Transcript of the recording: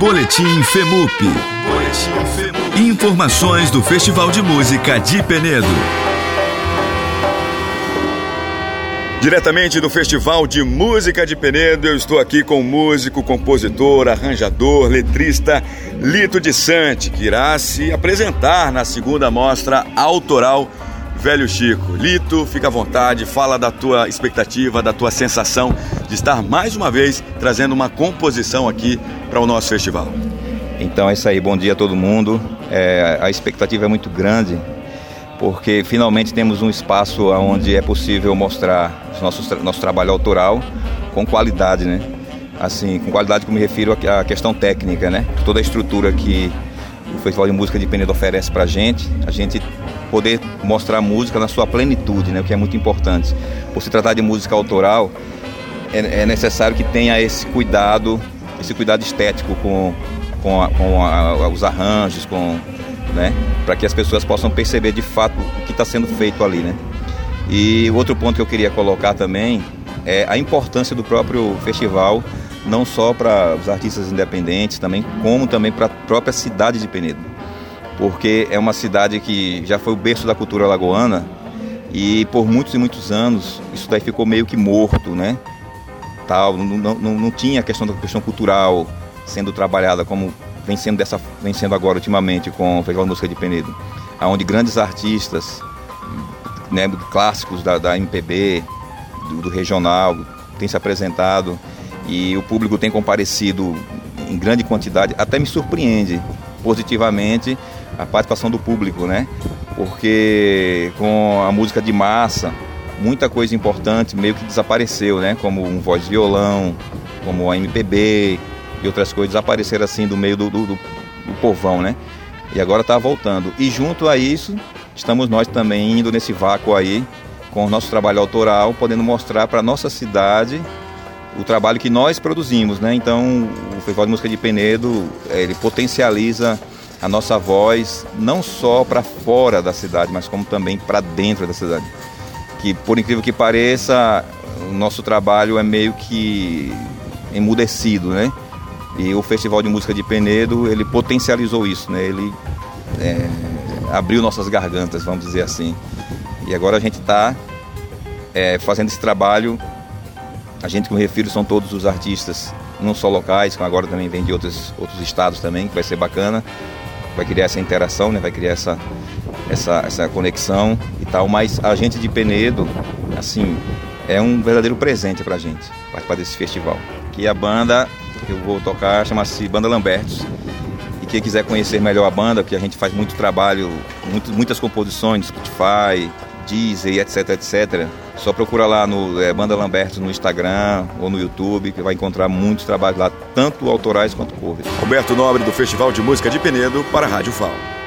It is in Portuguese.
Boletim FEMUP. Boletim FEMUP. Informações do Festival de Música de Penedo. Diretamente do Festival de Música de Penedo, eu estou aqui com o músico, compositor, arranjador, letrista Lito de Sante, que irá se apresentar na segunda mostra autoral Velho Chico. Lito, fica à vontade, fala da tua expectativa, da tua sensação de estar mais uma vez trazendo uma composição aqui para o nosso festival. Então é isso aí, bom dia a todo mundo. É, a expectativa é muito grande, porque finalmente temos um espaço onde é possível mostrar nosso, nosso trabalho autoral com qualidade, né? Assim, com qualidade que eu me refiro à questão técnica, né? Toda a estrutura que o Festival de Música de Penedo oferece para a gente, a gente poder mostrar música na sua plenitude, né, o que é muito importante. Por se tratar de música autoral, é, é necessário que tenha esse cuidado, esse cuidado estético com, com, a, com a, os arranjos, com, né, para que as pessoas possam perceber de fato o que está sendo feito ali, né. E outro ponto que eu queria colocar também é a importância do próprio festival, não só para os artistas independentes, também como também para a própria cidade de Penedo porque é uma cidade que já foi o berço da cultura lagoana e por muitos e muitos anos isso daí ficou meio que morto, né? Tal, não, não, não tinha a questão da questão cultural sendo trabalhada como vem sendo, dessa, vem sendo agora ultimamente com o Festival de Música de Penedo, onde grandes artistas né, clássicos da, da MPB, do, do regional, têm se apresentado e o público tem comparecido em grande quantidade, até me surpreende positivamente a participação do público, né? Porque com a música de massa, muita coisa importante meio que desapareceu, né? Como um voz violão, como a MPB e outras coisas desapareceram assim do meio do, do, do, do povão, né? E agora está voltando. E junto a isso, estamos nós também indo nesse vácuo aí, com o nosso trabalho autoral, podendo mostrar para nossa cidade o trabalho que nós produzimos, né? Então, o Festival de Música de Penedo, ele potencializa a nossa voz não só para fora da cidade, mas como também para dentro da cidade. Que por incrível que pareça, o nosso trabalho é meio que emudecido, né? E o Festival de Música de Penedo, ele potencializou isso, né? Ele é, abriu nossas gargantas, vamos dizer assim. E agora a gente está é, fazendo esse trabalho. A gente que me refiro são todos os artistas, não só locais, que agora também vem de outros, outros estados também, que vai ser bacana vai criar essa interação, né? vai criar essa, essa, essa conexão e tal. Mas a gente de Penedo, assim, é um verdadeiro presente para a gente participar desse festival. Que a banda que eu vou tocar chama-se Banda Lambertos. E quem quiser conhecer melhor a banda, porque a gente faz muito trabalho, muito, muitas composições, Spotify, Deezer, etc, etc. Só procura lá no é, Banda Lamberto no Instagram ou no YouTube, que vai encontrar muitos trabalhos lá, tanto autorais quanto covers. Roberto Nobre, do Festival de Música de Penedo, para a Rádio FAO.